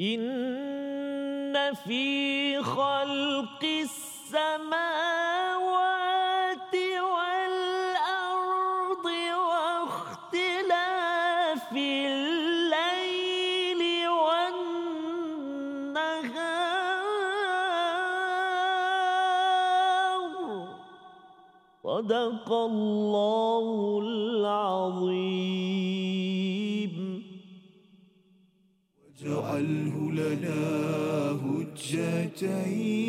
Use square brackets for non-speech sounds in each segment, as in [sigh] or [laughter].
إن في خلق السماوات والأرض واختلاف الليل والنهار صدق الله العظيم Day.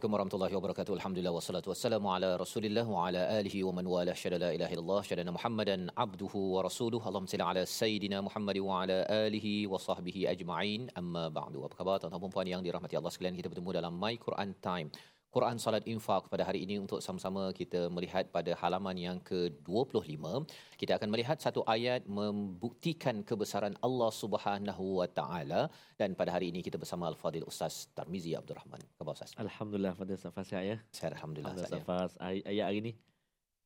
Assalamualaikum warahmatullahi wabarakatuh. Alhamdulillah wassalatu wassalamu ala Rasulillah wa ala alihi wa man wala syada la ilaha illallah syada Muhammadan abduhu wa rasuluhu. Allahumma salli ala sayidina Muhammad wa ala alihi wa sahbihi ajma'in. Amma ba'du. Apa khabar tuan-tuan dan puan yang dirahmati Allah sekalian? Kita bertemu dalam My Quran Time. Quran Salat Infak pada hari ini untuk sama-sama kita melihat pada halaman yang ke-25. Kita akan melihat satu ayat membuktikan kebesaran Allah Subhanahu wa taala dan pada hari ini kita bersama Al-Fadil Ustaz Tarmizi Abdul Rahman. Khabar Ustaz? Alhamdulillah pada Safas ya. Saya alhamdulillah ya. Safas ay- ayat hari ni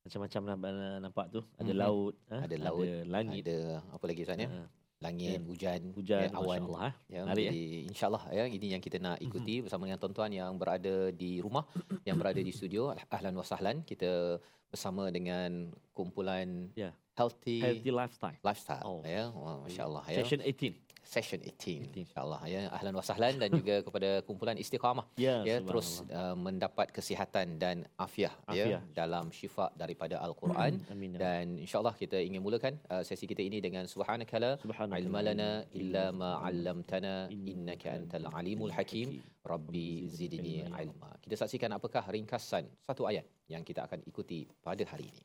macam-macam nampak, nampak tu. Ada Mhm. laut, ha? Ada laut, ada langit, Ada apa lagi Ustaz ya? ha, Langit, Ya. hujan, hujan, ya, awan. masya-Allah. ha. Ya, Menarik, jadi insyaallah ya ini yang kita nak ikuti bersama dengan tuan-tuan yang berada di rumah, yang berada di studio. Ahlan wa sahlan. Kita bersama dengan kumpulan Ya. Healthy, Healthy lifestyle. Lifestyle Oh. ya. Wah, masya-Allah ya. Session 18. Session 18 18. insyaallah ya. Ahlan wa sahlan dan juga [laughs] kepada kumpulan Istiqamah Ya, ya terus uh, mendapat kesihatan dan afiah, ya Afiah. dalam syifa daripada al-Quran [clears throat] Amin. ya dan insyaallah kita ingin mulakan uh, sesi kita ini dengan subhanakala Subhanallah. ilma lana illa ma 'allamtana innaka antal alimul hakim rabbi zidni ilma. Kita saksikan apakah ringkasan satu ayat yang kita akan ikuti pada hari ini.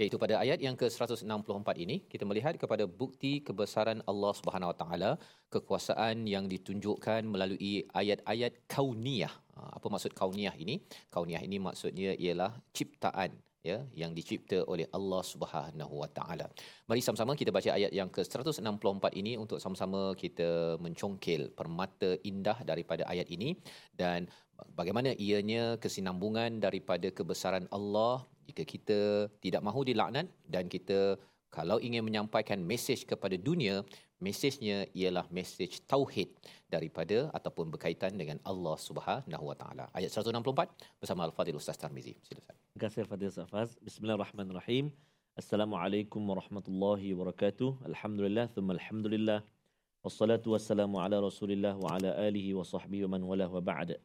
Iaitu pada ayat yang ke-164 ini kita melihat kepada bukti kebesaran Allah Subhanahu Wa Taala, kekuasaan yang ditunjukkan melalui ayat-ayat kauniyah. Ha, Apa maksud kauniyah ini? Kauniyah ini maksudnya ialah ciptaan ya yang dicipta oleh Allah Subhanahu Wa Taala. Mari sama-sama kita baca ayat yang ke-164 ini untuk sama-sama kita mencongkil permata indah daripada ayat ini dan bagaimana ianya kesinambungan daripada kebesaran Allah jika kita tidak mahu dilaknat dan kita kalau ingin menyampaikan mesej kepada dunia, mesejnya ialah mesej tauhid daripada ataupun berkaitan dengan Allah Subhanahu Wa Taala. Ayat 164 bersama Al-Fadil Ustaz Tarmizi. Silakan. Terima kasih Fadil Safas. Bismillahirrahmanirrahim. Assalamualaikum warahmatullahi wabarakatuh. Alhamdulillah, thumma alhamdulillah. Wassalatu wassalamu ala rasulillah wa ala alihi wa sahbihi wa man wala wa ba'd.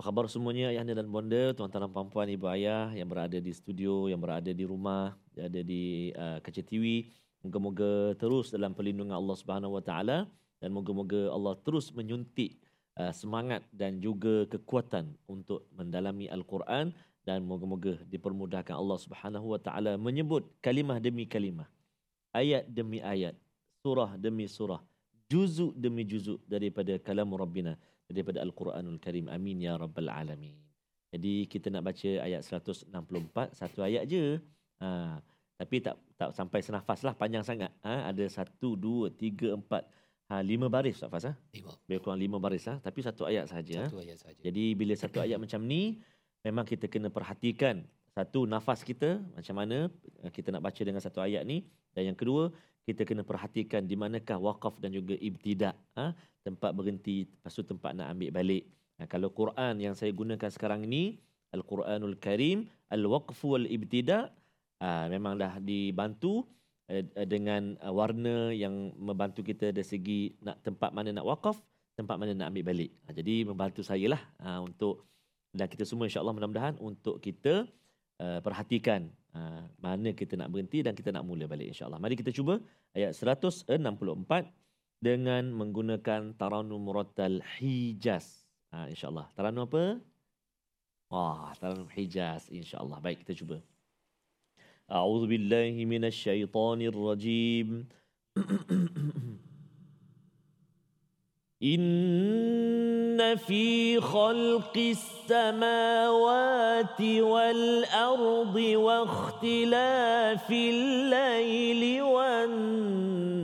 Apa khabar semuanya ayahanda dan bonda, tuan-tuan dan puan-puan, ibu ayah yang berada di studio, yang berada di rumah, yang ada di uh, kaca TV. Moga-moga terus dalam perlindungan Allah Subhanahu wa taala dan moga-moga Allah terus menyuntik uh, semangat dan juga kekuatan untuk mendalami al-Quran dan moga-moga dipermudahkan Allah Subhanahu wa taala menyebut kalimah demi kalimah, ayat demi ayat, surah demi surah, juzuk demi juzuk daripada kalam Rabbina daripada Al-Quranul Karim. Amin ya rabbal alamin. Jadi kita nak baca ayat 164 satu ayat je. Ha, tapi tak tak sampai senafas lah panjang sangat. Ha, ada satu, dua, tiga, empat, ha, lima baris Ustaz Fas. Ha? Lima. Lebih kurang lima baris. Ha? Tapi satu ayat saja. Ha? Satu ayat saja. Jadi bila satu ayat [coughs] macam ni memang kita kena perhatikan satu nafas kita macam mana eh, kita nak baca dengan satu ayat ni dan yang kedua kita kena perhatikan di manakah waqaf dan juga ibtida ha? tempat berhenti lepas tu tempat nak ambil balik. Ha, kalau Quran yang saya gunakan sekarang ni Al-Quranul Karim al-waqf wal ibtida ha, memang dah dibantu eh, eh, dengan eh, warna yang membantu kita dari segi nak tempat mana nak waqaf tempat mana nak ambil balik. Ha, jadi membantu saya lah ha, untuk dan kita semua insyaAllah mudah-mudahan untuk kita Uh, perhatikan uh, mana kita nak berhenti dan kita nak mula balik insyaAllah. Mari kita cuba ayat 164 dengan menggunakan Taranum Muratal Hijaz. Ha, uh, InsyaAllah. Taranum apa? Wah, Taranum Hijaz insyaAllah. Baik, kita cuba. A'udzubillahiminasyaitanirrajim. Hmm. [clears throat] إن في خلق السماوات والأرض واختلاف الليل والنهار.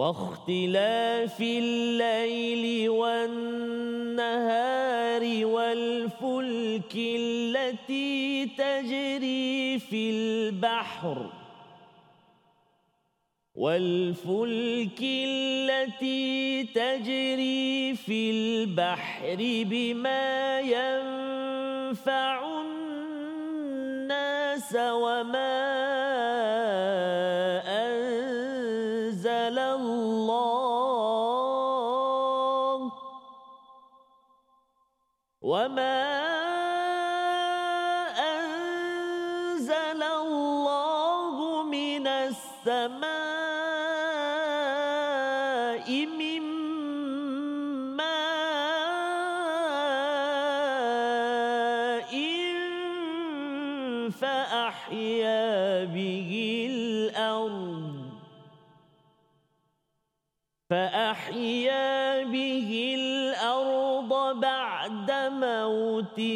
واختلاف الليل والنهار والفلك التي تجري في البحر والفلك التي تجري في البحر بما ينفع الناس وما وما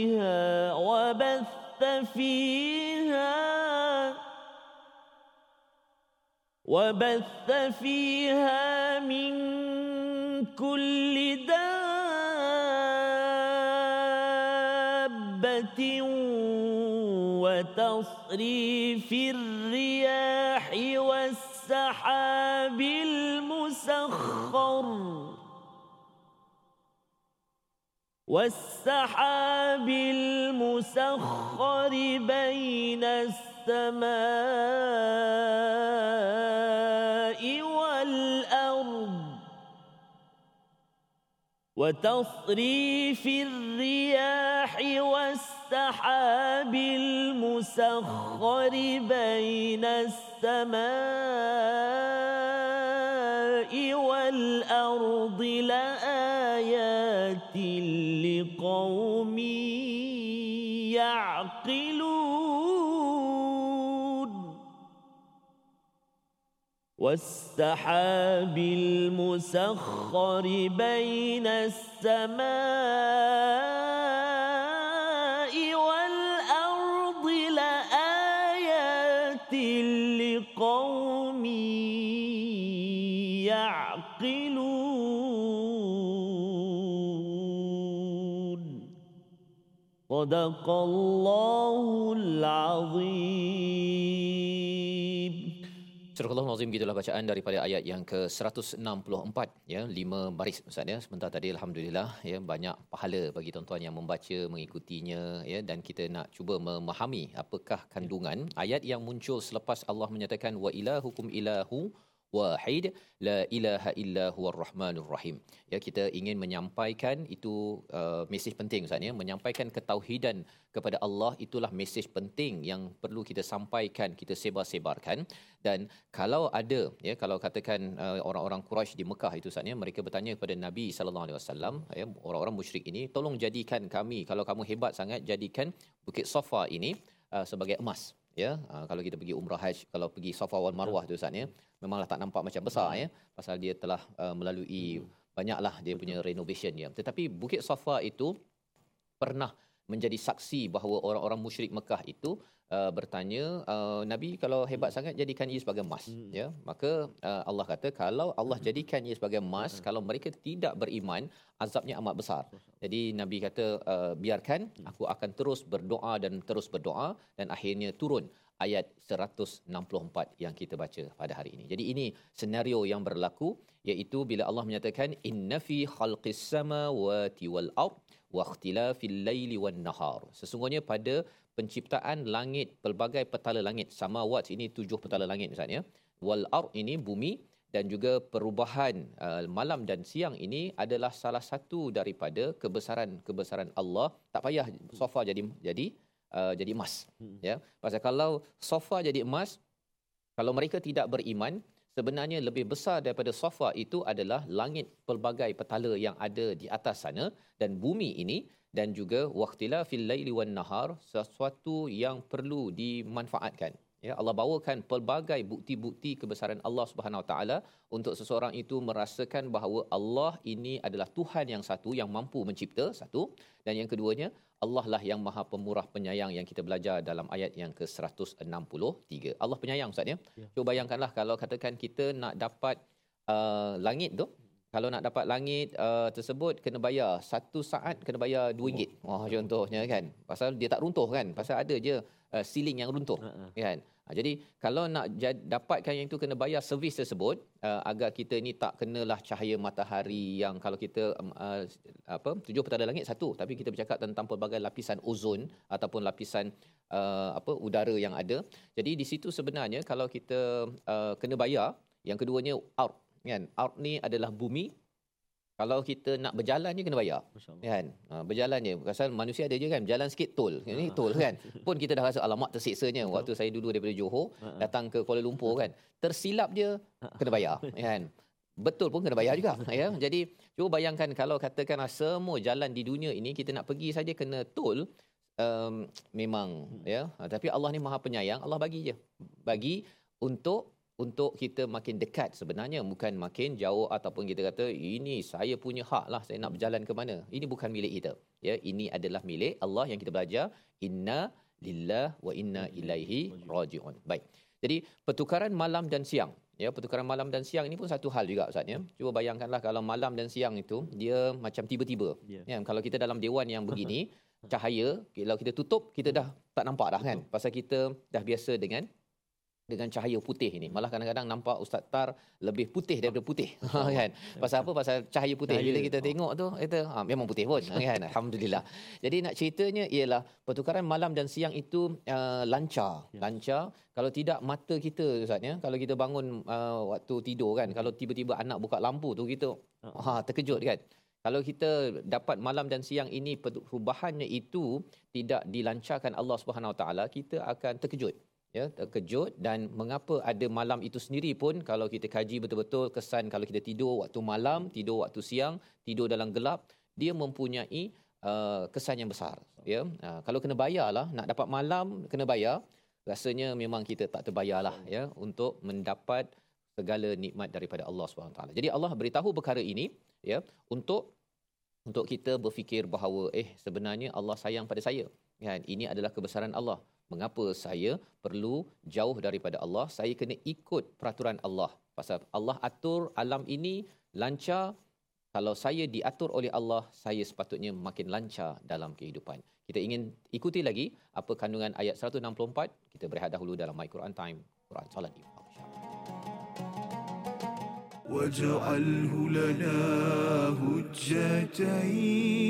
موتها وبث فيها وبث فيها من كل دابة وتصريف الرياح والسحاب المسخر والسحاب المسخر بين السماء والأرض وتصريف الرياح والسحاب المسخر بين والأرض لآيات لقوم يعقلون. والسحاب المسخر بين السماء يعقلون صدق الله العظيم Surah Al-Azim gitulah bacaan daripada ayat yang ke-164 ya lima baris ustaz ya sebentar tadi alhamdulillah ya banyak pahala bagi tuan-tuan yang membaca mengikutinya ya dan kita nak cuba memahami apakah kandungan ayat yang muncul selepas Allah menyatakan wa ilahukum ilahu wahid la ilaha illa huwar rahmanur rahim. Ya kita ingin menyampaikan itu uh, mesej penting ustaz ya. Menyampaikan ketauhidan kepada Allah itulah mesej penting yang perlu kita sampaikan kita sebar-sebarkan. Dan kalau ada ya kalau katakan uh, orang-orang Quraisy di Mekah itu ustaz ya mereka bertanya kepada Nabi sallallahu alaihi wasallam ya orang-orang musyrik ini tolong jadikan kami kalau kamu hebat sangat jadikan bukit Safa ini uh, sebagai emas ya uh, kalau kita pergi umrah haji kalau pergi Safa wal Marwah tu ustaz ya memanglah tak nampak macam besar ya. pasal dia telah uh, melalui banyaklah dia punya renovation dia. Tetapi bukit Safa itu pernah menjadi saksi bahawa orang-orang musyrik Mekah itu uh, bertanya uh, Nabi kalau hebat sangat jadikan ia sebagai emas. Hmm. ya maka uh, Allah kata kalau Allah jadikan ia sebagai emas kalau mereka tidak beriman azabnya amat besar. Jadi Nabi kata uh, biarkan aku akan terus berdoa dan terus berdoa dan akhirnya turun ayat 164 yang kita baca pada hari ini. Jadi ini senario yang berlaku iaitu bila Allah menyatakan inna fi khalqis samawati wal ard wa ikhtilafil laili wan nahar. Sesungguhnya pada penciptaan langit pelbagai petala langit samawat ini tujuh petala langit Ustaz ya. Wal ard ini bumi dan juga perubahan uh, malam dan siang ini adalah salah satu daripada kebesaran-kebesaran Allah. Tak payah sofa jadi jadi uh, jadi emas. Ya. Pasal kalau sofa jadi emas, kalau mereka tidak beriman, sebenarnya lebih besar daripada sofa itu adalah langit pelbagai petala yang ada di atas sana dan bumi ini dan juga waqtila fil laili wan nahar sesuatu yang perlu dimanfaatkan ya Allah bawakan pelbagai bukti-bukti kebesaran Allah Subhanahu Wa Taala untuk seseorang itu merasakan bahawa Allah ini adalah Tuhan yang satu yang mampu mencipta satu dan yang keduanya Allah lah yang Maha Pemurah Penyayang yang kita belajar dalam ayat yang ke-163. Allah penyayang Ustaz ya. Ya. Cuba bayangkanlah kalau katakan kita nak dapat uh, langit tu kalau nak dapat langit uh, tersebut kena bayar satu saat kena bayar RM2 wah contohnya kan pasal dia tak runtuh kan pasal ada je uh, ceiling yang runtuh Ha-ha. kan jadi kalau nak jad, dapatkan yang itu kena bayar servis tersebut uh, agar kita ni tak kenalah cahaya matahari yang kalau kita um, uh, apa tujuh petala langit satu tapi kita bercakap tentang pelbagai lapisan ozon ataupun lapisan uh, apa udara yang ada. Jadi di situ sebenarnya kalau kita uh, kena bayar yang keduanya out kan. Out ni adalah bumi. Kalau kita nak berjalan je kena bayar. Kan? Ha, berjalan je. Pasal manusia ada je kan berjalan sikit tol ini tol kan? [laughs] Pun kita dah rasa alamak tersiksanya. Waktu saya dulu daripada Johor Ha, ha. datang ke Kuala Lumpur kan tersilap dia kena bayar. Kan? Betul pun kena bayar juga [laughs] ya. Jadi cuba bayangkan kalau katakanlah semua jalan di dunia ini kita nak pergi saja kena tol um, memang ya. Ha, tapi Allah ni Maha Penyayang Allah bagi je. Bagi untuk untuk kita makin dekat sebenarnya bukan makin jauh ataupun kita kata ini saya punya hak lah saya nak berjalan ke mana. Ini bukan milik kita ya. Ini adalah milik Allah yang kita belajar inna lillah wa inna ilaihi rajiun. Baik. Jadi pertukaran malam dan siang ya. Pertukaran malam dan siang ini pun satu hal juga ustaz ya. Cuba bayangkanlah kalau malam dan siang itu dia macam tiba-tiba Ya. ya. Kalau kita dalam dewan yang begini [laughs] cahaya kalau kita tutup kita dah tak nampak dah kan. Pasal kita dah biasa dengan dengan cahaya putih ini. Malah kadang-kadang nampak Ustaz Tar lebih putih daripada putih. [laughs] kan? Pasal apa? Pasal cahaya putih. Cahaya. Bila kita tengok tu, kita ha, memang putih pun. [laughs] kan? Alhamdulillah. Jadi nak ceritanya ialah pertukaran malam dan siang itu uh, lancar. Ya. Lancar. Kalau tidak mata kita Ustaz ya. Kalau kita bangun uh, waktu tidur kan. Kalau tiba-tiba anak buka lampu tu kita ha, terkejut kan. Kalau kita dapat malam dan siang ini perubahannya itu tidak dilancarkan Allah Subhanahu Wa Taala, kita akan terkejut ya terkejut dan mengapa ada malam itu sendiri pun kalau kita kaji betul-betul kesan kalau kita tidur waktu malam tidur waktu siang tidur dalam gelap dia mempunyai uh, kesan yang besar ya. Uh, kalau kena bayarlah nak dapat malam kena bayar. Rasanya memang kita tak terbayarlah ya untuk mendapat segala nikmat daripada Allah taala. Jadi Allah beritahu perkara ini ya untuk untuk kita berfikir bahawa eh sebenarnya Allah sayang pada saya. Kan ini adalah kebesaran Allah mengapa saya perlu jauh daripada Allah saya kena ikut peraturan Allah pasal Allah atur alam ini lancar kalau saya diatur oleh Allah saya sepatutnya makin lancar dalam kehidupan kita ingin ikuti lagi apa kandungan ayat 164 kita berehat dahulu dalam My Quran Time Quran Salat Imam واجعله لنا هجتين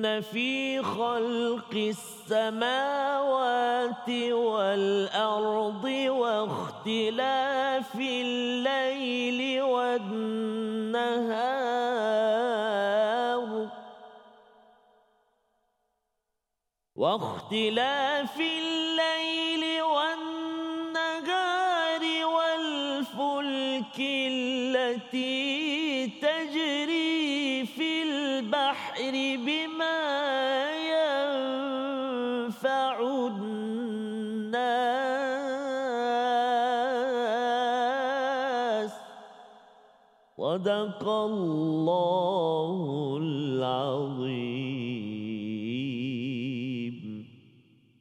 إن في خلق السماوات والأرض واختلاف الليل والنهار واختلاف الليل والنهار والفلك التي صدق الله العظيم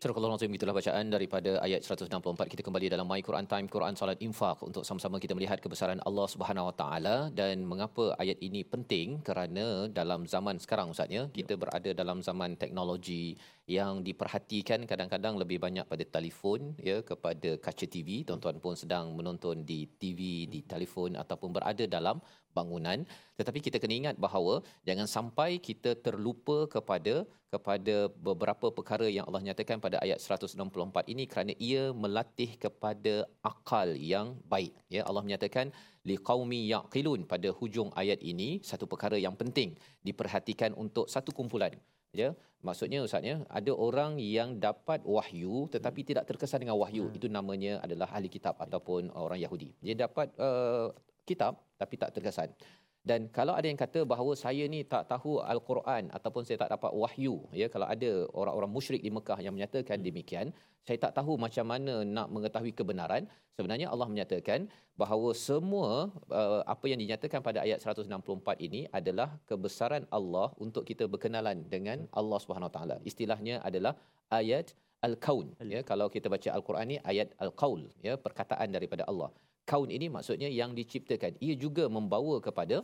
Surah Al-Azim itulah bacaan daripada ayat 164 kita kembali dalam My Quran Time Quran Salat Infak untuk sama-sama kita melihat kebesaran Allah Subhanahu Wa Taala dan mengapa ayat ini penting kerana dalam zaman sekarang ustaz ya kita berada dalam zaman teknologi yang diperhatikan kadang-kadang lebih banyak pada telefon ya kepada kaca TV tuan-tuan pun sedang menonton di TV di telefon ataupun berada dalam bangunan. Tetapi kita kena ingat bahawa jangan sampai kita terlupa kepada kepada beberapa perkara yang Allah nyatakan pada ayat 164 ini kerana ia melatih kepada akal yang baik. Ya Allah menyatakan liqaumi yaqilun pada hujung ayat ini satu perkara yang penting diperhatikan untuk satu kumpulan ya maksudnya ustaz ya ada orang yang dapat wahyu tetapi tidak terkesan dengan wahyu. Hmm. itu namanya adalah ahli kitab ataupun orang Yahudi. Dia dapat uh, kitab tapi tak terkesan dan kalau ada yang kata bahawa saya ni tak tahu al-Quran ataupun saya tak dapat wahyu ya kalau ada orang-orang musyrik di Mekah yang menyatakan hmm. demikian saya tak tahu macam mana nak mengetahui kebenaran. Sebenarnya Allah menyatakan bahawa semua uh, apa yang dinyatakan pada ayat 164 ini adalah kebesaran Allah untuk kita berkenalan dengan Allah Subhanahu taala. Istilahnya adalah ayat al-kaun ya. Kalau kita baca al-Quran ni ayat al-qaul ya perkataan daripada Allah kaun ini maksudnya yang diciptakan. Ia juga membawa kepada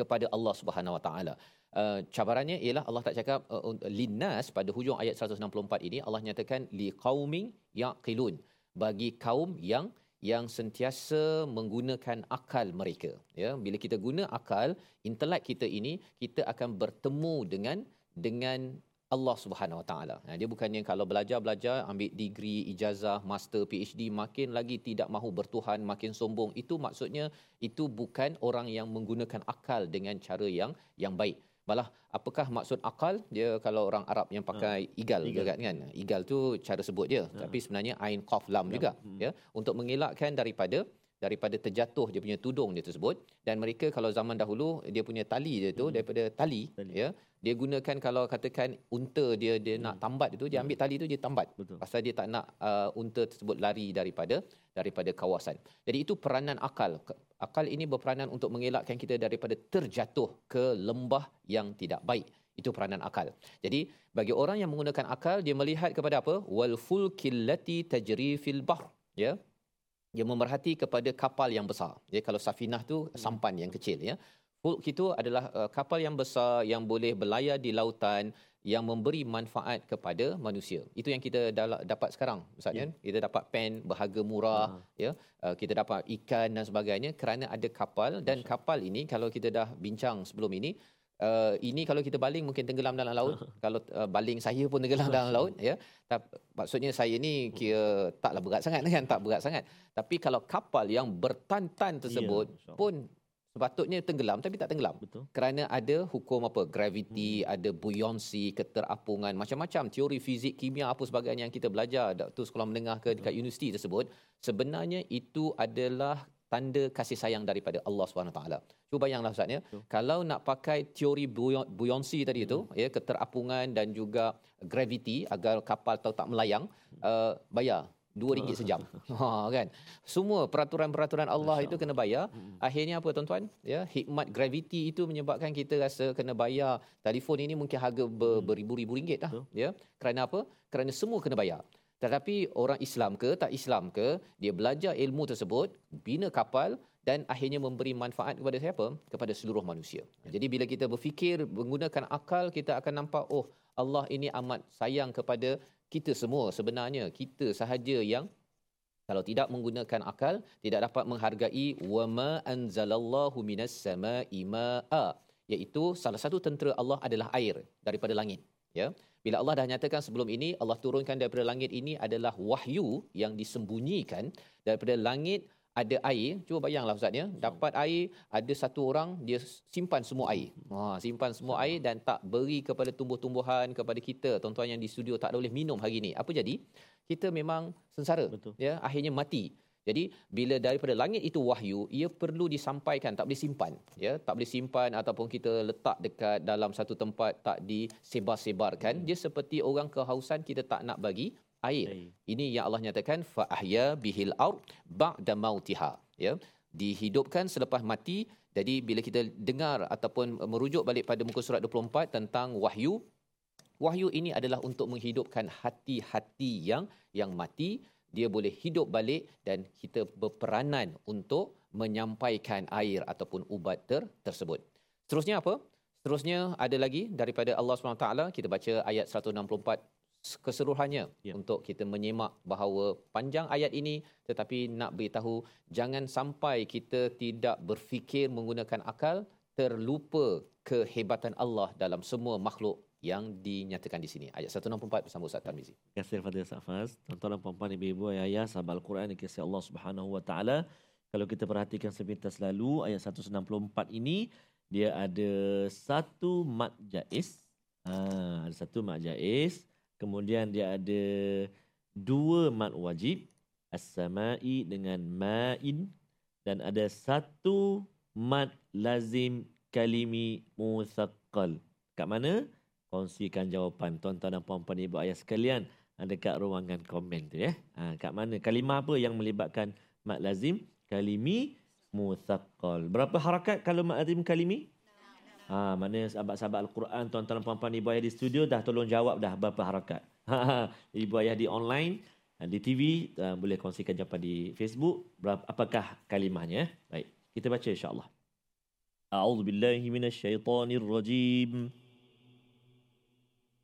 kepada Allah Subhanahu Wa Taala. Uh, cabarannya ialah Allah tak cakap uh, linnas pada hujung ayat 164 ini Allah nyatakan liqaumin yaqilun. Bagi kaum yang yang sentiasa menggunakan akal mereka. Ya bila kita guna akal intelek kita ini kita akan bertemu dengan dengan Allah Subhanahu Wa Taala. Dia bukannya kalau belajar-belajar ambil degree, ijazah, master, PhD makin lagi tidak mahu bertuhan, makin sombong. Itu maksudnya itu bukan orang yang menggunakan akal dengan cara yang yang baik. Malah apakah maksud akal? Dia kalau orang Arab yang pakai ha, igal, igal. juga kan. Igal tu cara sebut dia. Ha. Tapi sebenarnya ain qaf lam ya. juga hmm. ya untuk mengelakkan daripada daripada terjatuh dia punya tudung dia tersebut. Dan mereka kalau zaman dahulu dia punya tali dia tu hmm. daripada tali, tali. ya dia gunakan kalau katakan unta dia dia hmm. nak tambat itu dia ambil tali itu dia tambat. Betul. pasal dia tak nak uh, unta tersebut lari daripada daripada kawasan. Jadi itu peranan akal. Akal ini berperanan untuk mengelakkan kita daripada terjatuh ke lembah yang tidak baik. Itu peranan akal. Jadi bagi orang yang menggunakan akal dia melihat kepada apa? Wal fulkillati tajri fil bahr ya dia memerhati kepada kapal yang besar. Ya, kalau safinah tu hmm. sampan yang kecil ya. Fulk itu adalah uh, kapal yang besar yang boleh berlayar di lautan yang memberi manfaat kepada manusia. Itu yang kita dapat sekarang. Ustaz ya. Kita dapat pen berharga murah uh ya. Uh, kita dapat ikan dan sebagainya kerana ada kapal dan kapal ini kalau kita dah bincang sebelum ini uh, ini kalau kita baling mungkin tenggelam dalam laut. [laughs] Kalau uh, baling saya pun tenggelam dalam laut ya. Tapi maksudnya saya ni kira taklah berat sangat kan? Tak berat sangat. Tapi kalau kapal yang bertantan tersebut ya, pun sepatutnya tenggelam tapi tak tenggelam. Betul. Kerana ada hukum apa? Gravity hmm. ada buoyancy keterapungan macam-macam. Teori fizik kimia apa sebagainya yang kita belajar tu sekolah menengah ke dekat universiti tersebut sebenarnya itu adalah tanda kasih sayang daripada Allah SWT. Cuba bayanglah Ustaz ya. Kalau nak pakai teori buoyancy tadi itu, hmm. ya, keterapungan dan juga gravity agar kapal tahu tak melayang, uh, bayar dua ringgit sejam. [laughs] Ha kan. Semua peraturan-peraturan Allah itu kena bayar. Hmm. Akhirnya apa tuan-tuan? Ya, hikmat gravity itu menyebabkan kita rasa kena bayar telefon ini mungkin harga ber, hmm. beribu-ribu ringgit lah. Ya. Kerana apa? Kerana semua kena bayar. Tetapi orang Islam ke tak Islam ke, dia belajar ilmu tersebut, bina kapal dan akhirnya memberi manfaat kepada siapa? Kepada seluruh manusia. Jadi bila kita berfikir menggunakan akal, kita akan nampak oh Allah ini amat sayang kepada kita semua sebenarnya. Kita sahaja yang kalau tidak menggunakan akal tidak dapat menghargai wama anzalallahu minas sama'i ma'a iaitu salah satu tentera Allah adalah air daripada langit ya bila Allah dah nyatakan sebelum ini Allah turunkan daripada langit ini adalah wahyu yang disembunyikan. Daripada langit ada air. Cuba bayanglah ustaz ya. Dapat air ada satu orang dia simpan semua air. Ha simpan semua air dan tak beri kepada tumbuh-tumbuhan kepada kita. Tuan-tuan yang di studio tak boleh minum hari ini. Apa jadi? Kita memang sengsara. Betul. ya akhirnya mati jadi bila daripada langit itu wahyu, ia perlu disampaikan, tak boleh simpan, ya, tak boleh simpan ataupun kita letak dekat dalam satu tempat tak disebar-sebarkan. Hmm. Dia seperti orang kehausan kita tak nak bagi air. air. Ini yang Allah nyatakan fa ahya bihil ard ba'da mautiha, ya. Dihidupkan selepas mati. Jadi bila kita dengar ataupun merujuk balik pada muka surat 24 tentang wahyu, wahyu ini adalah untuk menghidupkan hati-hati yang yang mati dia boleh hidup balik dan kita berperanan untuk menyampaikan air ataupun ubat ter- tersebut. Seterusnya apa? Seterusnya ada lagi daripada Allah SWT kita baca ayat 164 keseluruhannya Ya. untuk kita menyemak bahawa panjang ayat ini tetapi nak beritahu jangan sampai kita tidak berfikir menggunakan akal terlupa kehebatan Allah dalam semua makhluk yang dinyatakan di sini. Ayat 164 bersama Ustaz Tarmizi. Terima kasih kepada Ustaz Faz. Tuan-tuan puan-puan, ibu-ibu, ayah-ayah, sahabat Al-Quran yang dikasihi Allah Subhanahu Wa Taala. Kalau kita perhatikan sepintas lalu ayat 164 ini dia ada satu mad jaiz. Ha, ada satu mad jaiz. Kemudian dia ada dua mad wajib. As-sama'i dengan ma'in. Dan ada satu mad lazim kalimi musaqqal. Kat mana? kongsikan jawapan tuan-tuan dan puan-puan ibu ayah sekalian ah, dekat ruangan komen tu ya. Ha, kat mana kalimah apa yang melibatkan mad lazim? Kalimi muthaqqal. Berapa harakat kalau mad lazim kalimi? Ha, mana sahabat-sahabat Al-Quran, tuan-tuan dan puan-puan ibu ayah di studio dah tolong jawab dah berapa harakat. [laughs] ibu ayah di online, di TV, boleh kongsikan jawapan di Facebook. Berapa, apakah kalimahnya? Baik, kita baca insyaAllah. A'udzubillahiminasyaitanirrajim. A'udzubillahiminasyaitanirrajim.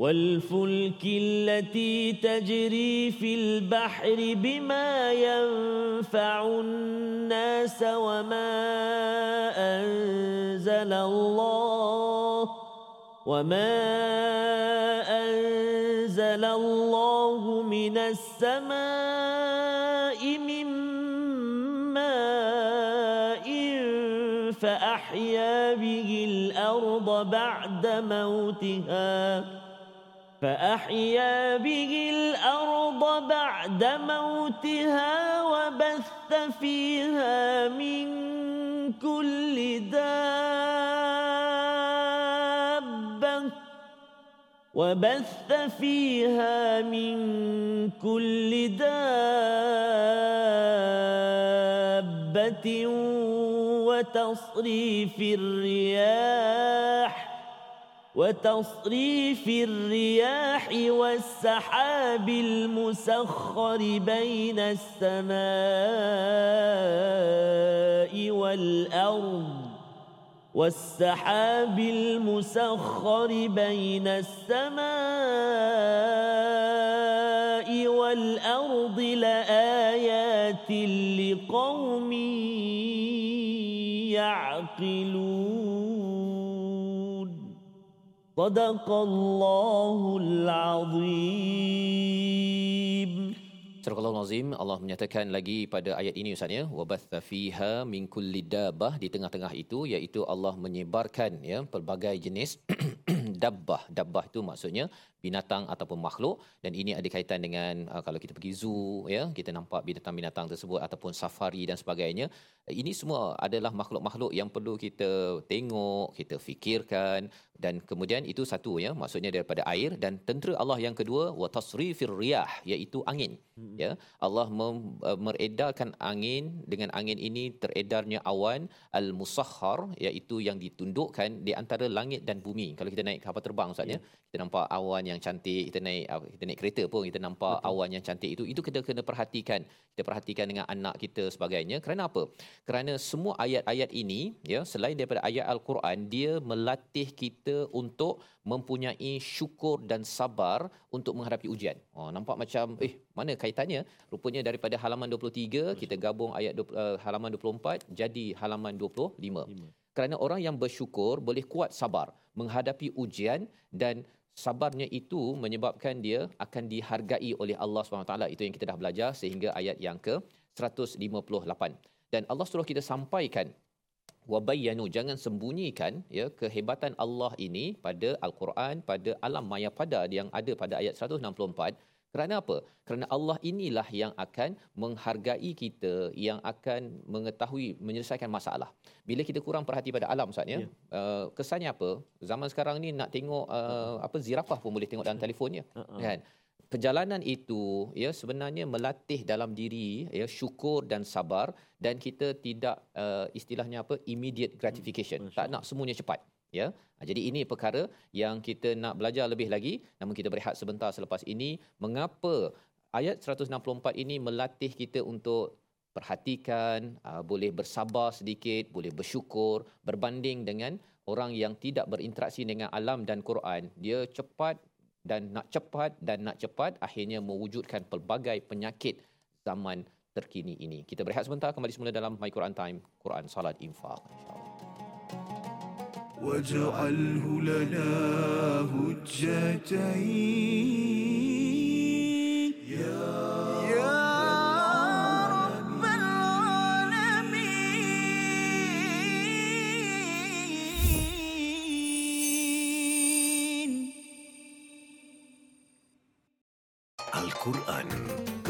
والفلك التي تجري في البحر بما ينفع الناس وما أنزل الله وما أنزل الله من السماء من ماء فأحيا به الأرض بعد موتها فأحيا به الأرض بعد موتها وبث فيها من كل دابة وبث فيها من كل دابة وتصريف الرياح وتصريف الرياح والسحاب المسخر بين السماء والأرض والسحاب المسخر بين السماء والأرض لآيات لقوم يعقلون. صدق الله العظيم Surah Al-Azim Allah menyatakan lagi pada ayat ini Ustaz ya wabatha fiha min kulli dabbah di tengah-tengah itu iaitu Allah menyebarkan ya pelbagai jenis [clears throat] dabbah dabbah itu maksudnya binatang ataupun makhluk dan ini ada kaitan dengan uh, kalau kita pergi zoo ya kita nampak binatang-binatang tersebut ataupun safari dan sebagainya ini semua adalah makhluk-makhluk yang perlu kita tengok kita fikirkan dan kemudian itu satu ya maksudnya daripada air dan tentera Allah yang kedua wa tasrifir riyah iaitu angin. Hmm. ya Allah mem, uh, meredarkan angin dengan angin ini teredarnya awan al musahhar iaitu yang ditundukkan di antara langit dan bumi. Kalau kita naik kapal terbang ustaz ya kita nampak awan yang cantik kita naik kita naik kereta pun kita nampak Betul. awan yang cantik itu itu kita kena perhatikan. Kita perhatikan dengan anak kita sebagainya. Kerana apa? Kerana semua ayat-ayat ini ya selain daripada ayat al-Quran dia melatih kita untuk mempunyai syukur dan sabar untuk menghadapi ujian. Oh nampak macam eh mana kaitannya? Rupanya daripada halaman 23 kita gabung ayat 20, uh, halaman 24 jadi halaman 25. Lima. Kerana orang yang bersyukur boleh kuat sabar menghadapi ujian dan sabarnya itu menyebabkan dia akan dihargai oleh Allah SWT. Itu yang kita dah belajar sehingga ayat yang ke 158. Dan Allah suruh kita sampaikan wabayyanu jangan sembunyikan ya kehebatan Allah ini pada al-Quran pada alam maya pada yang ada pada ayat 164 Kerana apa? Kerana Allah inilah yang akan menghargai kita, yang akan mengetahui menyelesaikan masalah. Bila kita kurang perhati pada alam Ustaz ya. Ya. Uh, kesannya apa? Zaman sekarang ni nak tengok uh, apa zirafah pun boleh tengok dalam telefonnya. Uh-uh. Kan? Perjalanan itu ya sebenarnya melatih dalam diri ya syukur dan sabar dan kita tidak uh, istilahnya apa immediate gratification. Masya tak nak semuanya cepat ya. Ha, Jadi ini perkara yang kita nak belajar lebih lagi namun kita berehat sebentar selepas ini mengapa ayat 164 ini melatih kita untuk perhatikan uh, boleh bersabar sedikit boleh bersyukur berbanding dengan orang yang tidak berinteraksi dengan alam dan Quran dia cepat dan nak cepat dan nak cepat akhirnya mewujudkan pelbagai penyakit zaman terkini ini. Kita berehat sebentar kembali semula dalam My Quran Time, Quran Salat Infak insya-Allah. واجعله لنا هجتين يا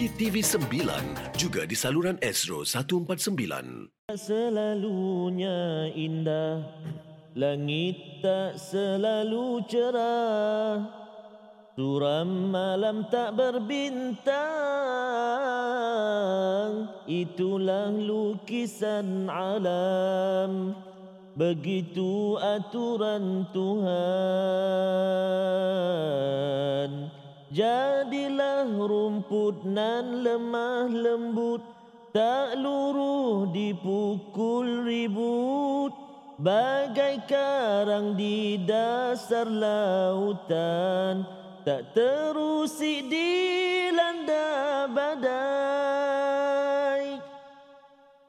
di TV9 juga di saluran Astro 149. Selalunya indah, langit tak selalu cerah. Suram malam tak berbintang Itulah lukisan alam Begitu aturan Tuhan Jadilah rumput nan lemah lembut Tak luruh dipukul ribut Bagai karang di dasar lautan Tak terusik dilanda badai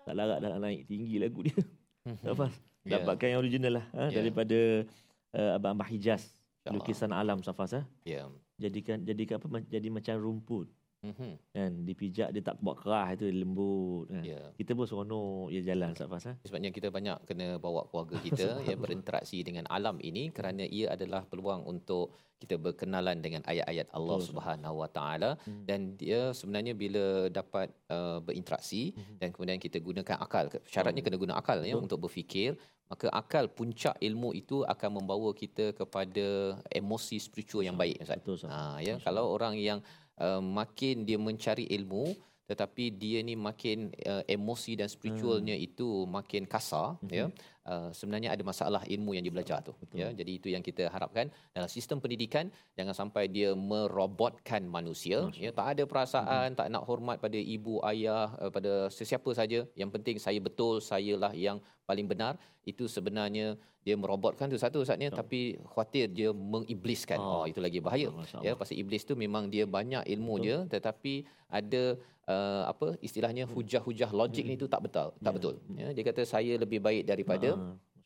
Tak larat dah naik tinggi lagu dia [laughs] Tak Ya. Dapatkan yang original lah ha? Ya. Daripada uh, Abang Abang Hijaz. Lukisan alam Safas ha? Ya. Jadikan jadikan apa jadi macam rumput Mhm. kan dipijak dia tak buat kerah itu lembut kan. Ya. Kita pun seronok dia jalan Safas ha? Sebabnya kita banyak kena bawa keluarga kita [laughs] yang berinteraksi dengan alam ini kerana ia adalah peluang untuk kita berkenalan dengan ayat-ayat Allah Betul. Subhanahu Wa Taala Hmm. dan dia sebenarnya bila dapat uh, berinteraksi Mhm. dan kemudian kita gunakan akal syaratnya kena guna akal ya Betul. untuk berfikir maka akal puncak ilmu itu akan membawa kita kepada emosi spiritual yang baik Ustaz. Betul Ustaz. Ha ya Masya kalau orang yang uh, makin dia mencari ilmu tetapi dia ni makin uh, emosi dan spiritualnya Hmm. itu makin kasar ya uh, sebenarnya ada masalah ilmu yang dia belajar tu Betul. ya. Jadi itu yang kita harapkan dalam sistem pendidikan jangan sampai dia merobotkan manusia Masya ya. Tak ada perasaan tak nak hormat pada ibu ayah uh, pada sesiapa saja. Yang penting saya betul sayalah yang paling benar. Itu sebenarnya dia merobotkan tu satu saatnya Betul. tapi khawatir dia mengibliskan. Oh, oh itu lagi bahaya ya. Pasal iblis tu memang dia banyak ilmu Betul. dia tetapi ada uh, apa istilahnya hujah-hujah logik ni tu tak betul tak Ya. betul ya dia kata saya lebih baik daripada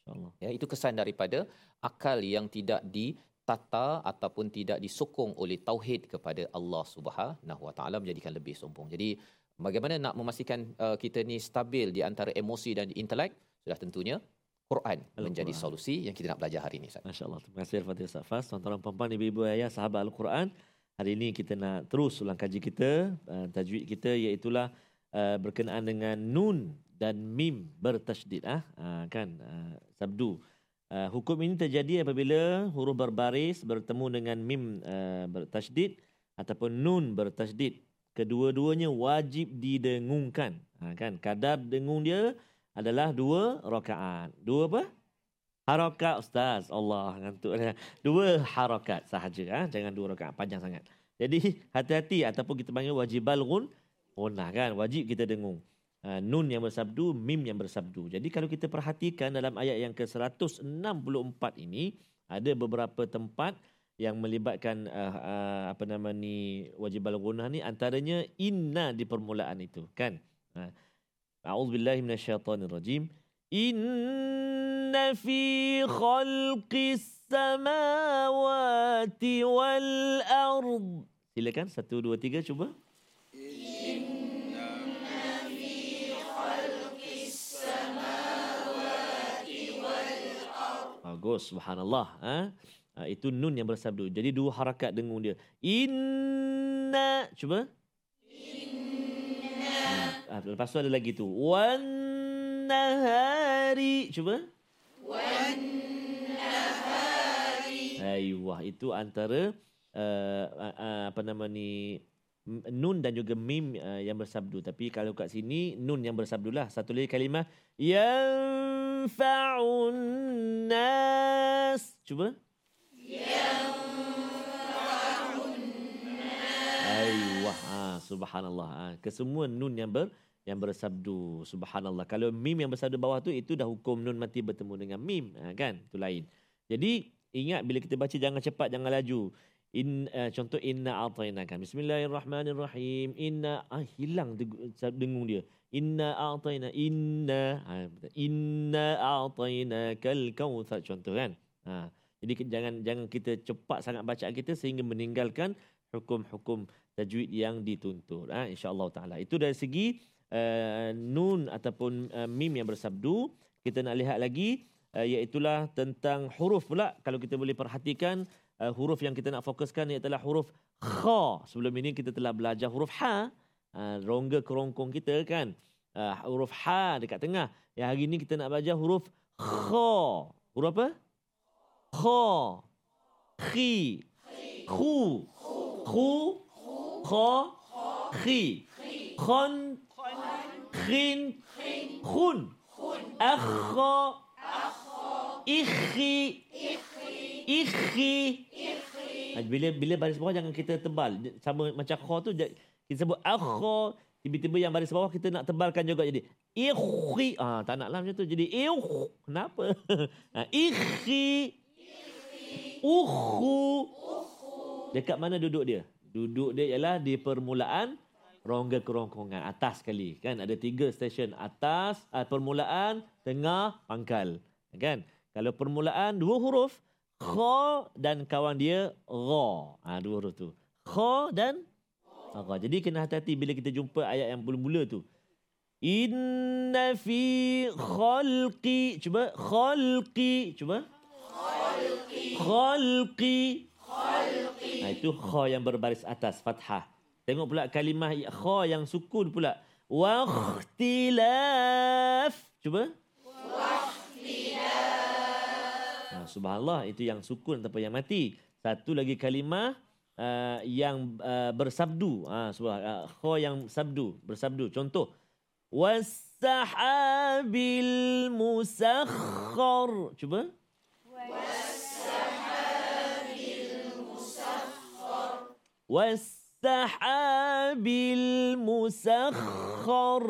Ah, ya itu kesan daripada akal yang tidak ditata ataupun tidak disokong oleh tauhid kepada Allah Subhanahu Wa Taala menjadikan lebih sombong. Jadi bagaimana nak memastikan uh, kita ni stabil di antara emosi dan intelek? Sudah tentunya Quran menjadi Al-Quran. solusi yang kita nak belajar hari ini. Ustaz. Masya Allah. Terima kasih Al-Fatihah Safas. Tuan-tuan perempuan, ibu-ibu ayah, sahabat Al-Quran. Hari ini kita nak terus ulang kaji kita. Uh, tajwid kita iaitulah uh, berkenaan dengan nun dan mim bertasydid. Ah, uh, kan? Uh, sabdu. Uh, hukum ini terjadi apabila huruf berbaris bertemu dengan mim uh, bertasydid ataupun nun bertasydid. Kedua-duanya wajib didengungkan. Ha, kan? Kadar dengung dia adalah dua rakaat. Dua apa? Harakat Ustaz. Allah ngantuk. Dua harakat sahaja. Ha? Jangan dua rakaat. Panjang sangat. Jadi hati-hati ataupun kita panggil wajibal gun. Gunah kan. Wajib kita dengung. Ha, nun yang bersabdu, mim yang bersabdu. Jadi kalau kita perhatikan dalam ayat yang ke-164 ini. Ada beberapa tempat yang melibatkan uh, uh, apa nama ni wajibal gunah ni antaranya inna di permulaan itu kan. Ha. A'udzubillahi minasyaitonirrajim. Inna khalqis samawati wal ard. Silakan satu dua tiga cuba. Bagus, subhanallah. Ha? Ha, itu nun yang bersabdu. Jadi dua harakat dengung dia. Inna, cuba. Inna. Ha, lepas tu ada lagi tu. Wan nahari, cuba. Ayuh, itu antara uh, uh, apa nama ni nun dan juga mim uh, yang bersabdu. Tapi kalau kat sini nun yang bersabdu lah. Satu lagi kalimah yanfa'un nas. Cuba. Ayuh, ha, subhanallah. Ha, kesemua nun yang ber yang bersabdu subhanallah. Kalau mim yang bersabdu bawah tu itu dah hukum nun mati bertemu dengan mim, ha, kan? Itu lain. Jadi ingat bila kita baca jangan cepat, jangan laju. In uh, contoh inna a'tainaka. Bismillahirrahmanirrahim. Inna ah, hilang dengung dia. Inna a'taina inna ha, inna a'tainakal kautsar contoh kan. Ha, jadi jangan jangan kita cepat sangat bacaan kita sehingga meninggalkan hukum-hukum tajwid yang dituntut. Ha, InsyaAllah ta'ala. Itu dari segi uh, nun ataupun uh, mim yang bersabdu. Kita nak lihat lagi uh, iaitulah tentang huruf pula. Kalau kita boleh perhatikan uh, huruf yang kita nak fokuskan ialah huruf kha. Sebelum ini kita telah belajar huruf ha. Uh, rongga kerongkong kita kan. Uh, huruf ha dekat tengah. Yang hari ini kita nak belajar huruf kha. Huruf apa? Kha. Khi. Khu. Khu. Kha. Khi. Khon. Khun. Akha. Ikhi. Ikhi. Ah, Bila bila baris bawah jangan kita tebal. Sama macam kha tu kita sebut akha. Tiba-tiba yang baris bawah kita nak tebalkan juga jadi ikhi. Ah tak nak lah macam tu. Jadi ikh. Kenapa? [laughs] ah, ikhi. Ukhu. Dekat mana duduk dia? Duduk dia ialah di permulaan rongga kerongkongan. Atas sekali kan? Ada tiga stesen atas uh, permulaan tengah pangkal. Kan? Kalau permulaan dua huruf kha dan kawan dia ra ha, dua huruf tu. Kha dan ra jadi kena hati-hati bila kita jumpa ayat yang mula-mula tu. Inna fi khalqi cuba khalqi cuba. Khalqi. Khalqi. Ha, itu kha yang berbaris atas fathah Tengok pula kalimah kha yang sukun pula. Waqtilaf. Cuba. Waqtilaf. Ha, subhanallah itu yang sukun ataupun yang mati. Satu lagi kalimah uh, yang uh, bersabdu. Ha, subhanallah. Uh, kha yang sabdu, bersabdu. Contoh. Wasahabil musakhkhar. Cuba. Was والسحاب المسخر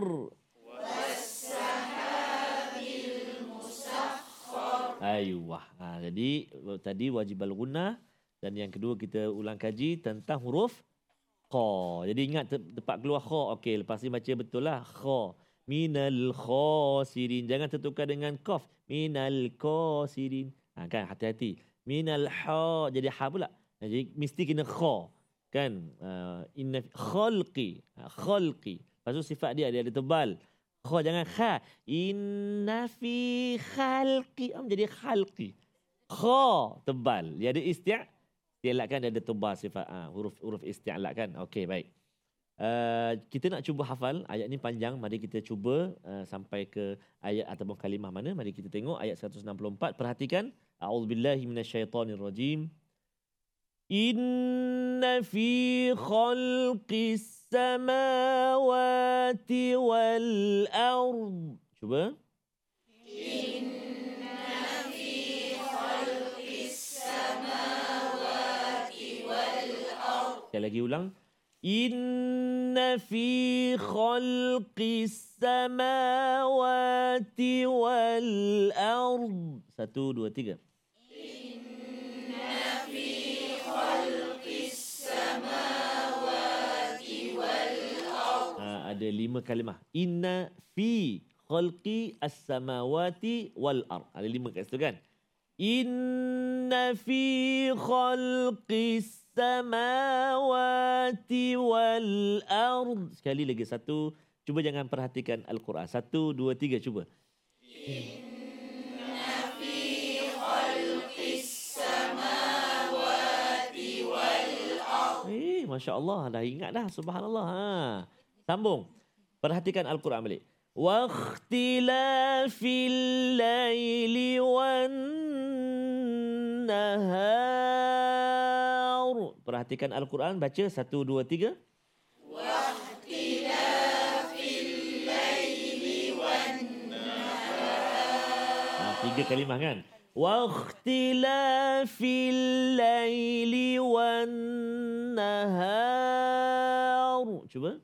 Ayuh. Ha, jadi tadi wajib al-gunnah dan yang kedua kita ulang kaji tentang huruf kha. Jadi ingat te- tempat keluar kha. Okey, lepas ni baca betul lah kha. Minal khasirin. Jangan tertukar dengan qaf. Minal khasirin. Ha, kan hati-hati. Minal ha jadi ha pula. Jadi mesti kena kha kan? Uh, inna khalqi. Uh, khalqi. Lepas tu sifat dia dia ada tebal. Kha jangan kha. Inna fi khalqi. Am jadi khalqi. Kha tebal. Dia ada isti' isti'la kan dia ada tebal sifat. Uh, huruf huruf isti'la kan okey baik. Uh, kita nak cuba hafal. Ayat ni panjang. Mari kita cuba uh, sampai ke ayat ataupun kalimah mana. Mari kita tengok ayat 164 perhatikan. A'udzubillahi minasyaitonirrajim إن في خلق السماوات والأرض شوف Sekali lagi ulang. Inna fi khalqis samawati wal ard. Satu, dua, tiga. Ada lima kalimah. Inna fi khalqi as-samawati wal ard. Ada lima kat situ kan? Inna fi khalqi samawati wal ard. Sekali lagi satu. Cuba jangan perhatikan Al-Quran. Satu, dua, tiga. Cuba. Eh, Masya Allah. Dah ingat dah. Subhanallah. Ha. Sambung. Perhatikan Al-Quran balik. واختلاف الليل والنهار Perhatikan Al-Quran. Baca. Satu, dua, tiga. Ha, tiga kalimah kan? واختلاف الليل والنهار Cuba.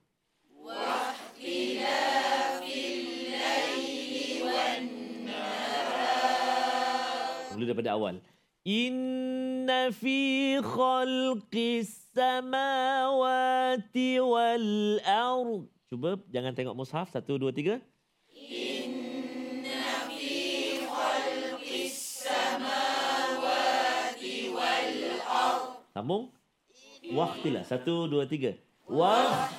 Mula daripada awal. Inna fi khalqis samawati wal ard. Cuba jangan tengok mushaf. Satu, dua, tiga. Sambung. Waqtilah. Satu, dua, tiga. Wah.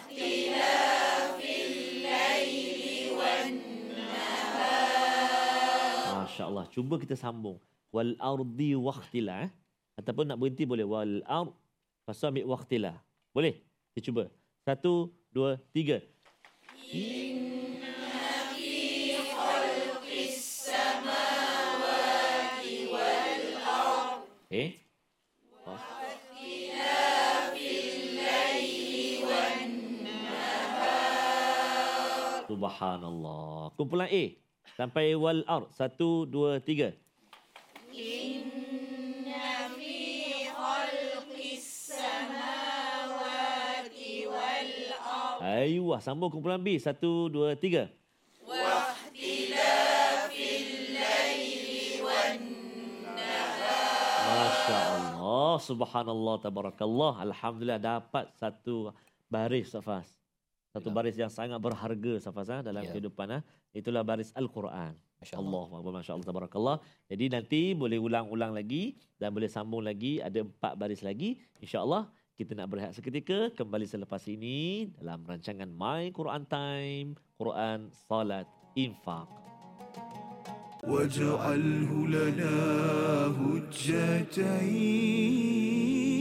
Masya Allah. Cuba kita sambung. Wal ardi waqtilah. Eh? Ataupun nak berhenti boleh. Wal ard. Lepas tu ambil waqtilah. Boleh? Kita cuba. Satu, dua, tiga. Eh? Subhanallah. Kumpulan A. Sampai wal ard. Satu, dua, tiga. Ayuh, sambung kumpulan B. Satu, dua, tiga. Masya Allah. Subhanallah. Tabarakallah. Alhamdulillah dapat satu baris Safas Satu Ya. baris yang sangat berharga Safas ha, dalam Ya. kehidupan. Ha. Itulah baris Al-Quran. Masya Allah. Allah. Masya Allah. Tabarakallah. Jadi nanti boleh ulang-ulang lagi dan boleh sambung lagi. Ada empat baris lagi. InsyaAllah kita nak berehat seketika kembali selepas ini dalam rancangan My Quran Time, Quran, Salat, Infak. واجعله لنا هجتين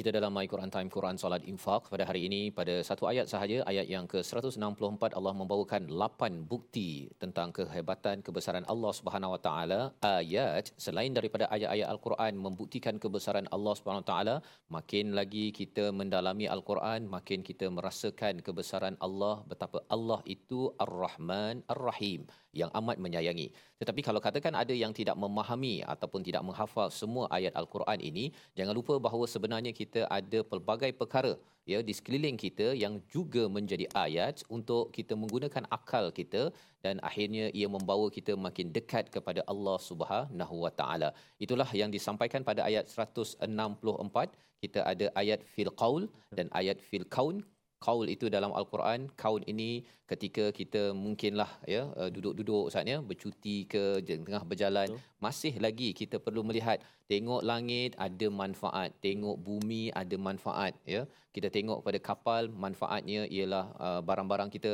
Kita dalam My Quran Time Quran Salat Infak pada hari ini pada satu ayat sahaja ayat yang ke-164 Allah membawakan 8 bukti tentang kehebatan kebesaran Allah Subhanahu Wa Taala ayat selain daripada ayat-ayat Al-Quran membuktikan kebesaran Allah Subhanahu Wa Taala makin lagi kita mendalami Al-Quran makin kita merasakan kebesaran Allah betapa Allah itu Ar-Rahman Ar-Rahim yang amat menyayangi. Tetapi kalau katakan ada yang tidak memahami ataupun tidak menghafal semua ayat Al-Quran ini, jangan lupa bahawa sebenarnya kita ada pelbagai perkara ya di sekeliling kita yang juga menjadi ayat untuk kita menggunakan akal kita dan akhirnya ia membawa kita makin dekat kepada Allah Subhanahu Wa Taala. Itulah yang disampaikan pada ayat 164. Kita ada ayat fil qaul dan ayat fil kaun kaul itu dalam al-Quran. Kaun ini ketika kita mungkinlah ya uh, duduk-duduk saatnya bercuti ke tengah berjalan Betul. masih lagi kita perlu melihat tengok langit ada manfaat tengok bumi ada manfaat ya. Kita tengok pada kapal manfaatnya ialah uh, barang-barang kita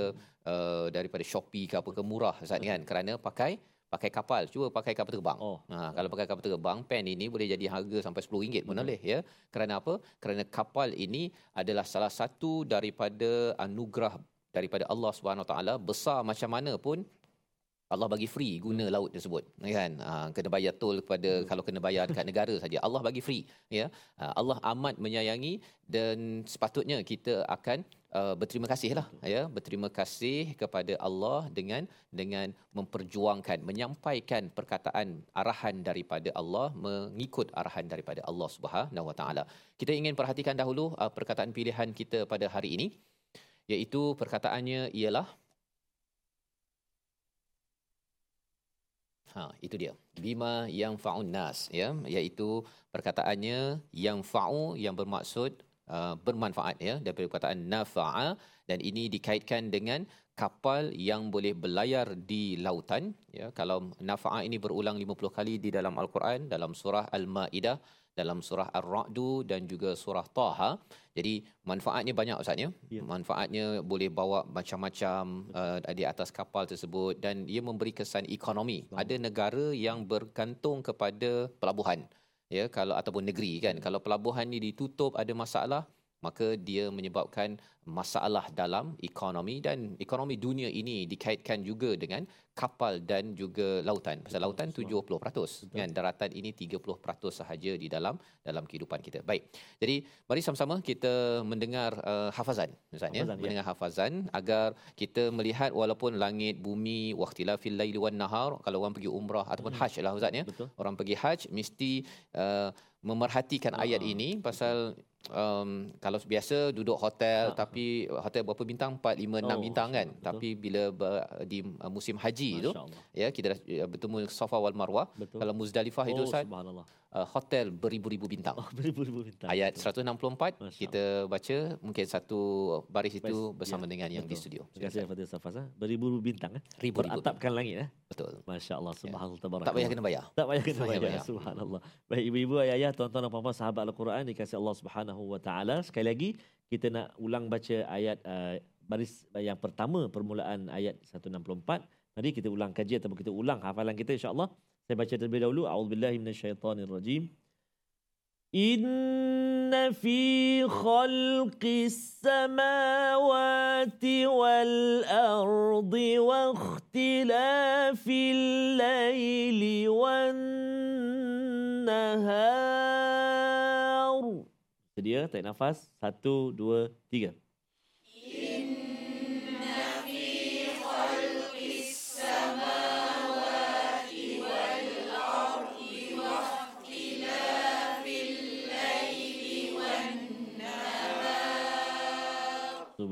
uh, daripada Shopee ke apa ke murah saat ni kan kerana pakai pakai kapal cuba pakai kapal terbang Oh. Ha, kalau pakai kapal terbang, pen ini boleh jadi harga sampai RM10 pun Betul. boleh ya. Kerana apa? Kerana kapal ini adalah salah satu daripada anugerah daripada Allah Subhanahu Wa Taala besar macam mana pun Allah bagi free guna laut tersebut kan ha, kena bayar tol kepada hmm. kalau kena bayar dekat negara saja Allah bagi free ya ha, Allah amat menyayangi dan sepatutnya kita akan uh, berterima kasih lah ya. Berterima kasih kepada Allah dengan dengan memperjuangkan menyampaikan perkataan arahan daripada Allah mengikut arahan daripada Allah Subhanahu Wa Taala. Kita ingin perhatikan dahulu uh, perkataan pilihan kita pada hari ini iaitu perkataannya ialah Ha, itu dia. Bima yang fa'un nas ya, iaitu perkataannya yang fa'u yang bermaksud uh, bermanfaat ya daripada perkataan nafa'a dan ini dikaitkan dengan kapal yang boleh berlayar di lautan ya. Kalau nafa'a ini berulang 50 kali di dalam al-Quran dalam surah Al-Maidah dalam surah Ar-Ra'du dan juga surah Taha. Jadi manfaatnya banyak ustaz ya. ya. Manfaatnya boleh bawa macam-macam uh, di atas kapal tersebut dan ia memberi kesan ekonomi. Ada negara yang bergantung kepada pelabuhan. Ya kalau ataupun negeri kan. Kalau pelabuhan ni ditutup ada masalah maka dia menyebabkan masalah dalam ekonomi dan ekonomi dunia ini dikaitkan juga dengan kapal dan juga lautan. Pasal lautan 70% kan daratan ini 30% sahaja di dalam dalam kehidupan kita. Baik. Jadi mari sama-sama kita mendengar uh, hafazan Ustaz ya. Mendengar ya. hafazan agar kita melihat walaupun langit bumi waqtilafil laili wan nahar kalau orang pergi umrah ataupun hmm. haji lah Ustaz ya. Orang pergi haji mesti uh, memerhatikan uh, ayat ini pasal um, kalau biasa duduk hotel uh, tapi hotel berapa bintang? 4 5 6 oh, bintang kan? betul. tapi bila ber, di uh, musim haji tu ya kita dah uh, bertemu Safa wal Marwah. Betul. kalau Muzdalifah oh, itu Ustaz uh, hotel beribu-ribu bintang. Oh, beribu-ribu bintang. Ayat 164 Masya kita baca mungkin satu baris itu bersama ya, dengan yang betul. di studio. Terima kasih kepada Safas. Beribu-ribu bintang eh. Ribu Beratapkan langit eh. Betul. Masya-Allah ya. subhanallah tabarak. Tak payah kena bayar. Tak payah kena bayar. bayar. Subhanallah. Baik ibu-ibu ayah-ayah tuan-tuan dan puan-puan sahabat Al-Quran dikasih Allah Subhanahu wa taala. Sekali lagi kita nak ulang baca ayat uh, baris yang pertama permulaan ayat 164. Mari kita ulang kaji ataupun kita ulang hafalan kita insya-Allah. Saya baca terlebih dahulu. A'udzubillahi minasyaitonirrajim. Inna fi khalqi samawati wal ardi wa ikhtilafi al-laili wan nahar. Sedia, tarik nafas. Satu, dua, tiga. Inna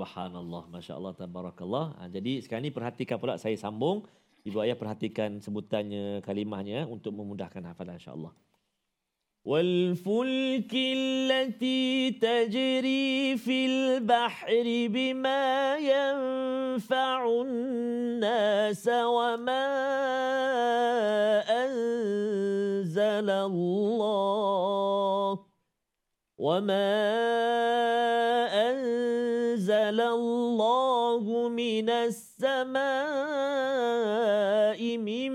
Subhanallah, Masya Allah, Tabarakallah. Ha, jadi sekarang ni perhatikan pula saya sambung. Ibu ayah perhatikan sebutannya, kalimahnya untuk memudahkan hafalan insyaAllah. والفلك التي تجري في البحر بما ينفع الناس وما أنزل الله وما أنزل الله من السماء من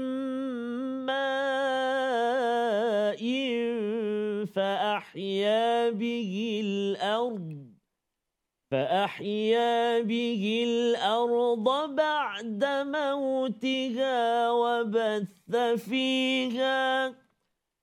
ماء فأحيا به الأرض فأحيا به الأرض بعد موتها وبث فيها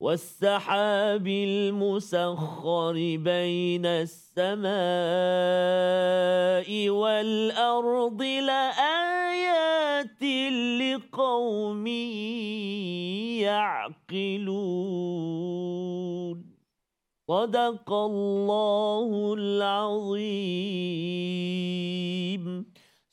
والسحاب المسخر بين السماء والأرض لآيات لقوم يعقلون. صدق الله العظيم.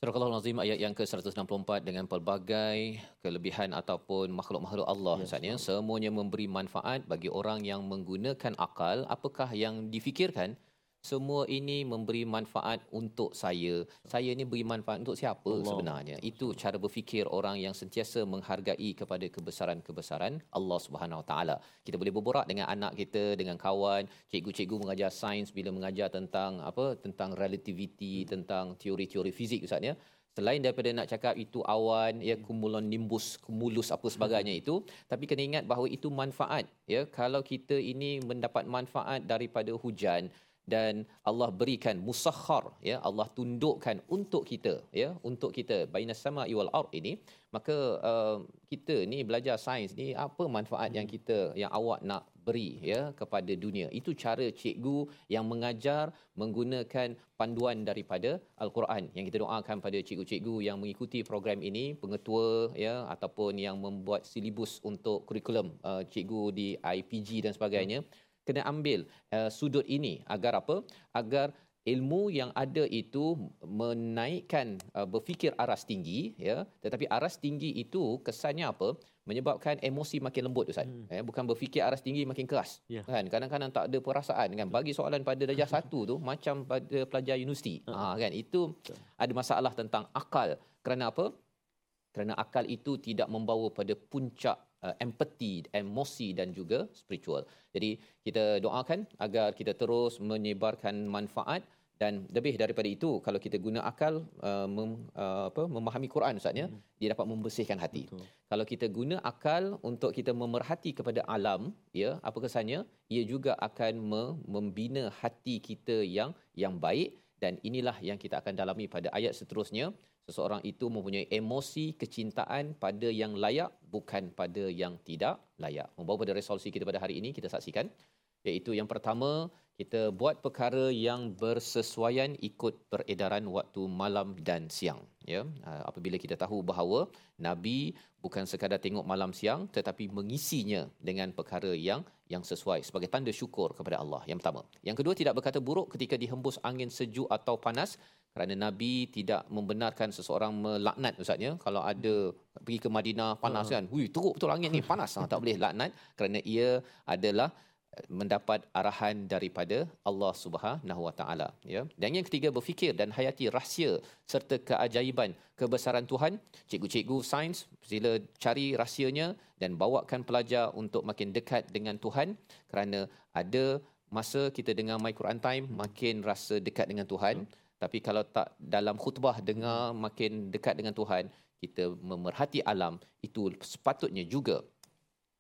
Surah Al-Azim ayat yang ke-164 dengan pelbagai kelebihan ataupun makhluk-makhluk Allah yes, ya, semuanya memberi manfaat bagi orang yang menggunakan akal. Apakah yang difikirkan semua ini memberi manfaat untuk saya. Saya ni beri manfaat untuk siapa Allah. sebenarnya? Itu cara berfikir orang yang sentiasa menghargai kepada kebesaran-kebesaran Allah Subhanahu Wa Taala. Kita boleh berborak dengan anak kita, dengan kawan, cikgu-cikgu mengajar sains bila mengajar tentang apa? Tentang relativity, tentang teori-teori fizik Ustaz ya. Selain daripada nak cakap itu awan ya cumulonimbus cumulus apa sebagainya itu tapi kena ingat bahawa itu manfaat ya kalau kita ini mendapat manfaat daripada hujan dan Allah berikan musakhar ya Allah tundukkan untuk kita ya untuk kita bainas sama wal ard ini. Maka uh, kita ni belajar sains ni apa manfaat yang kita yang awak nak beri ya kepada dunia? Itu cara cikgu yang mengajar menggunakan panduan daripada al-Quran. Yang kita doakan pada cikgu-cikgu yang mengikuti program ini pengetua ya ataupun yang membuat silibus untuk kurikulum uh, cikgu di IPG dan sebagainya kena ambil uh, sudut ini. Agar apa? Agar ilmu yang ada itu menaikkan uh, berfikir aras tinggi ya. Tetapi aras tinggi itu kesannya apa? Menyebabkan emosi makin lembut ustaz. Hmm. eh, bukan berfikir aras tinggi makin keras. Ya. kan? Kadang-kadang tak ada perasaan kan? Bagi soalan pada darjah [laughs] satu tu macam pada pelajar universiti. Ha. Kan? Itu ada masalah tentang akal. Kerana apa? Kerana akal itu tidak membawa pada puncak uh, empathy, emosi dan juga spiritual. Jadi kita doakan agar kita terus menyebarkan manfaat dan lebih daripada itu kalau kita guna akal uh, mem, uh, apa memahami Quran Ustaz ya, dia dapat membersihkan hati. Betul. Kalau kita guna akal untuk kita memerhati kepada alam, ya, apa kesannya? Ia juga akan me- membina hati kita yang yang baik dan inilah yang kita akan dalami pada ayat seterusnya. Seseorang itu mempunyai emosi kecintaan pada yang layak bukan pada yang tidak layak. Membawa pada resolusi kita pada hari ini kita saksikan. Iaitu yang pertama kita buat perkara yang bersesuaian ikut peredaran waktu malam dan siang. Ya Ah, apabila kita tahu bahawa nabi bukan sekadar tengok malam siang tetapi mengisinya dengan perkara yang yang sesuai sebagai tanda syukur kepada Allah. Yang pertama. Yang kedua tidak berkata buruk ketika dihembus angin sejuk atau panas kerana nabi tidak membenarkan seseorang melaknat ustaz ya kalau ada pergi ke Madinah panas kan hui teruk betul angin ni panas ha, tak boleh laknat kerana ia adalah mendapat arahan daripada Allah Subhanahu Wa Taala ya. Dan yang ketiga berfikir dan hayati rahsia serta keajaiban kebesaran Tuhan. Cikgu-cikgu sains sila cari rahsianya dan bawakan pelajar untuk makin dekat dengan Tuhan kerana ada masa kita dengar My Quran Time makin rasa dekat dengan Tuhan tapi kalau tak dalam khutbah dengar makin dekat dengan Tuhan kita memerhati alam itu sepatutnya juga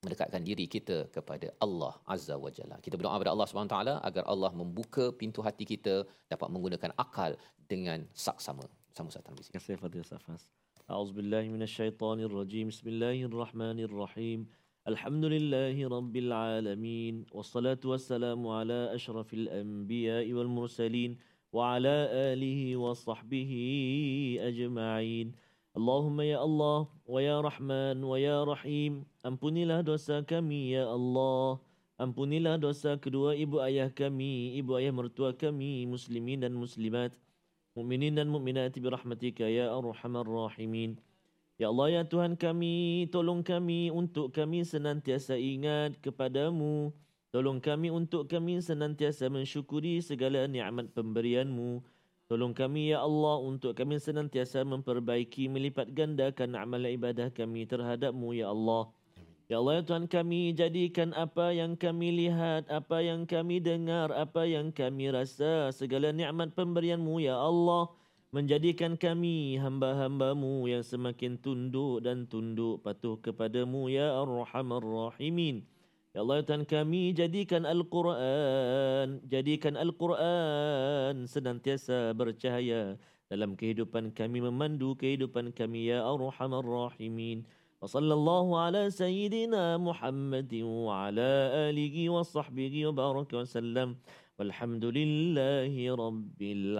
mendekatkan diri kita kepada Allah Azza wa Jalla. Kita berdoa kepada Allah Subhanahu taala agar Allah membuka pintu hati kita dapat menggunakan akal dengan saksama. Sama sahaja Terima kasih Fadil Safas. A'udzu billahi. Bismillahirrahmanirrahim. Alhamdulillahi rabbil alamin. Wassalatu wassalamu ala asyrafil anbiya'i wal mursalin. والصلاة والسلام على أشرف الأنبياء والمرسلين وعلى آله وصحبه أجمعين اللهم يا الله ويا رحمن ويا رحيم Ampunilah dosa kami ya Allah Ampunilah dosa kedua ibu ayah kami, ibu ayah mertua kami, muslimin dan muslimat mukminin dan mukminat birahmatika ya arhamar rahimin. Ya Allah ya Tuhan kami, tolong kami untuk kami senantiasa ingat kepadamu. Tolong kami untuk kami senantiasa mensyukuri segala nikmat pemberianmu. Tolong kami ya Allah untuk kami senantiasa memperbaiki melipat gandakan amal ibadah kami terhadapmu ya Allah. Ya Allah ya Tuhan kami jadikan apa yang kami lihat, apa yang kami dengar, apa yang kami rasa, segala nikmat pemberianmu ya Allah menjadikan kami hamba-hambamu yang semakin tunduk dan tunduk patuh kepadamu ya Ar-Rahman Rahimin. Ya Allah Tuhan kami jadikan Al-Quran Jadikan Al-Quran senantiasa bercahaya Dalam kehidupan kami memandu kehidupan kami Ya Arhamar Rahimin. Wa sallallahu ala sayyidina Muhammadin wa ala alihi wa sahbihi wa baraka wa sallam. Walhamdulillahi rabbil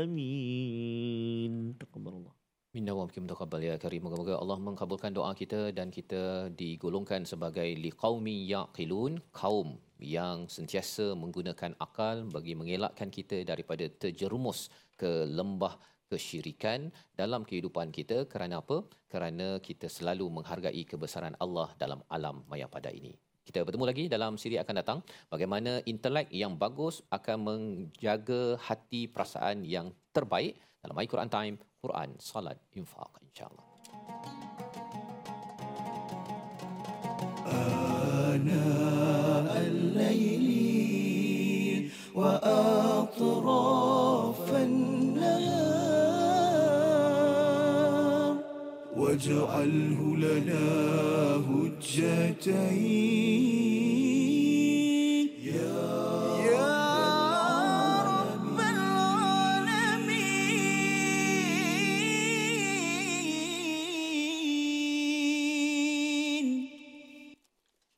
alamin. Taqabarullah Minna wa bikum taqabbal ya karim. Moga-moga Allah mengabulkan doa kita dan kita digolongkan sebagai liqaumi yaqilun, kaum yang sentiasa menggunakan akal bagi mengelakkan kita daripada terjerumus ke lembah kesyirikan dalam kehidupan kita kerana apa? Kerana kita selalu menghargai kebesaran Allah dalam alam maya pada ini. Kita bertemu lagi dalam siri akan datang bagaimana intelek yang bagus akan menjaga hati perasaan yang terbaik dalam My Quran Time, Quran, Salat, Infaq insya-Allah. آناء الليل وأطراف النهار واجعله لنا هجتين